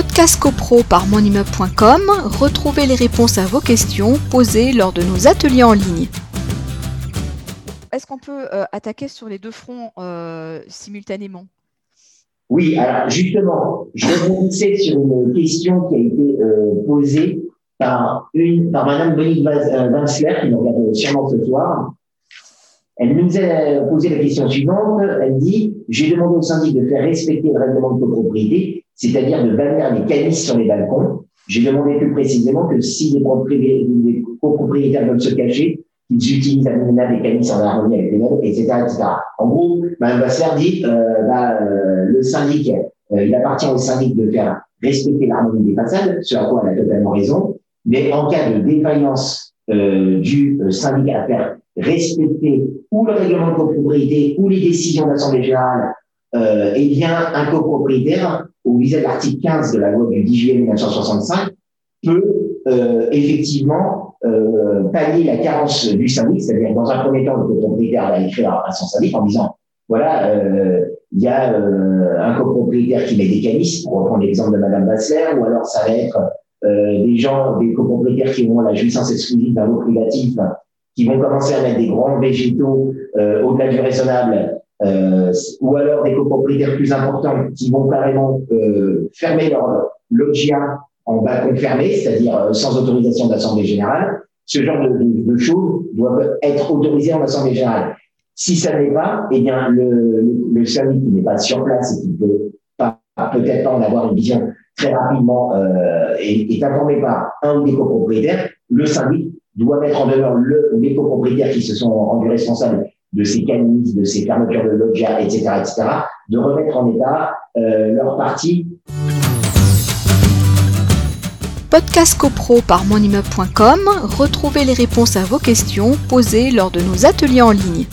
Podcast CoPro par monimmeuble.com, retrouvez les réponses à vos questions posées lors de nos ateliers en ligne. Est-ce qu'on peut euh, attaquer sur les deux fronts euh, simultanément? Oui, alors justement, je rebondissais sur une question qui a été euh, posée par, une, par Madame Monique qui nous regarde sûrement ce soir. Elle nous a posé la question suivante. Elle dit J'ai demandé au syndic de faire respecter le règlement de copropriété, c'est-à-dire de bannir les canis sur les balcons. J'ai demandé plus précisément que si les, copropriétaires veulent se cacher, qu'ils utilisent à minima des canis en harmonie avec les meubles, etc., etc. En gros, Mme Bassler dit euh, bah, euh, le syndic, euh, il appartient au syndic de faire respecter l'harmonie des façades, ce à quoi elle a totalement raison, mais en cas de défaillance euh, du syndic à faire respecter ou le règlement de copropriété ou les décisions d'Assemblée générale, euh, eh bien, un copropriétaire, au visé de l'article 15 de la loi du 10 juillet 1965, peut euh, effectivement euh, pallier la carence du syndic, c'est-à-dire dans un premier temps, le copropriétaire va écrire à son syndic en disant, voilà, euh, il y a euh, un copropriétaire qui met des canisses, pour reprendre l'exemple de Madame Bassler, ou alors ça va être euh, des gens, des copropriétaires qui ont la jouissance exclusive d'un lot privatif qui vont commencer à mettre des grands végétaux au-delà du raisonnable, euh, ou alors des copropriétaires plus importants qui vont carrément euh, fermer leur loggia en balcon fermé, c'est-à-dire euh, sans autorisation d'assemblée générale. Ce genre de, de, de, choses doivent être autorisées en assemblée générale. Si ça n'est pas, eh bien le, le, le service qui n'est pas sur place et qui peut pas peut-être pas en avoir une vision très rapidement euh, est, est informé par un ou des copropriétaires, le syndic doit mettre en demeure le, les copropriétaires qui se sont rendus responsables de ces canis, de ces fermetures de loggia, etc., etc., de remettre en état euh, leur partie. Podcast CoPro par monimmeuble.com, retrouvez les réponses à vos questions posées lors de nos ateliers en ligne.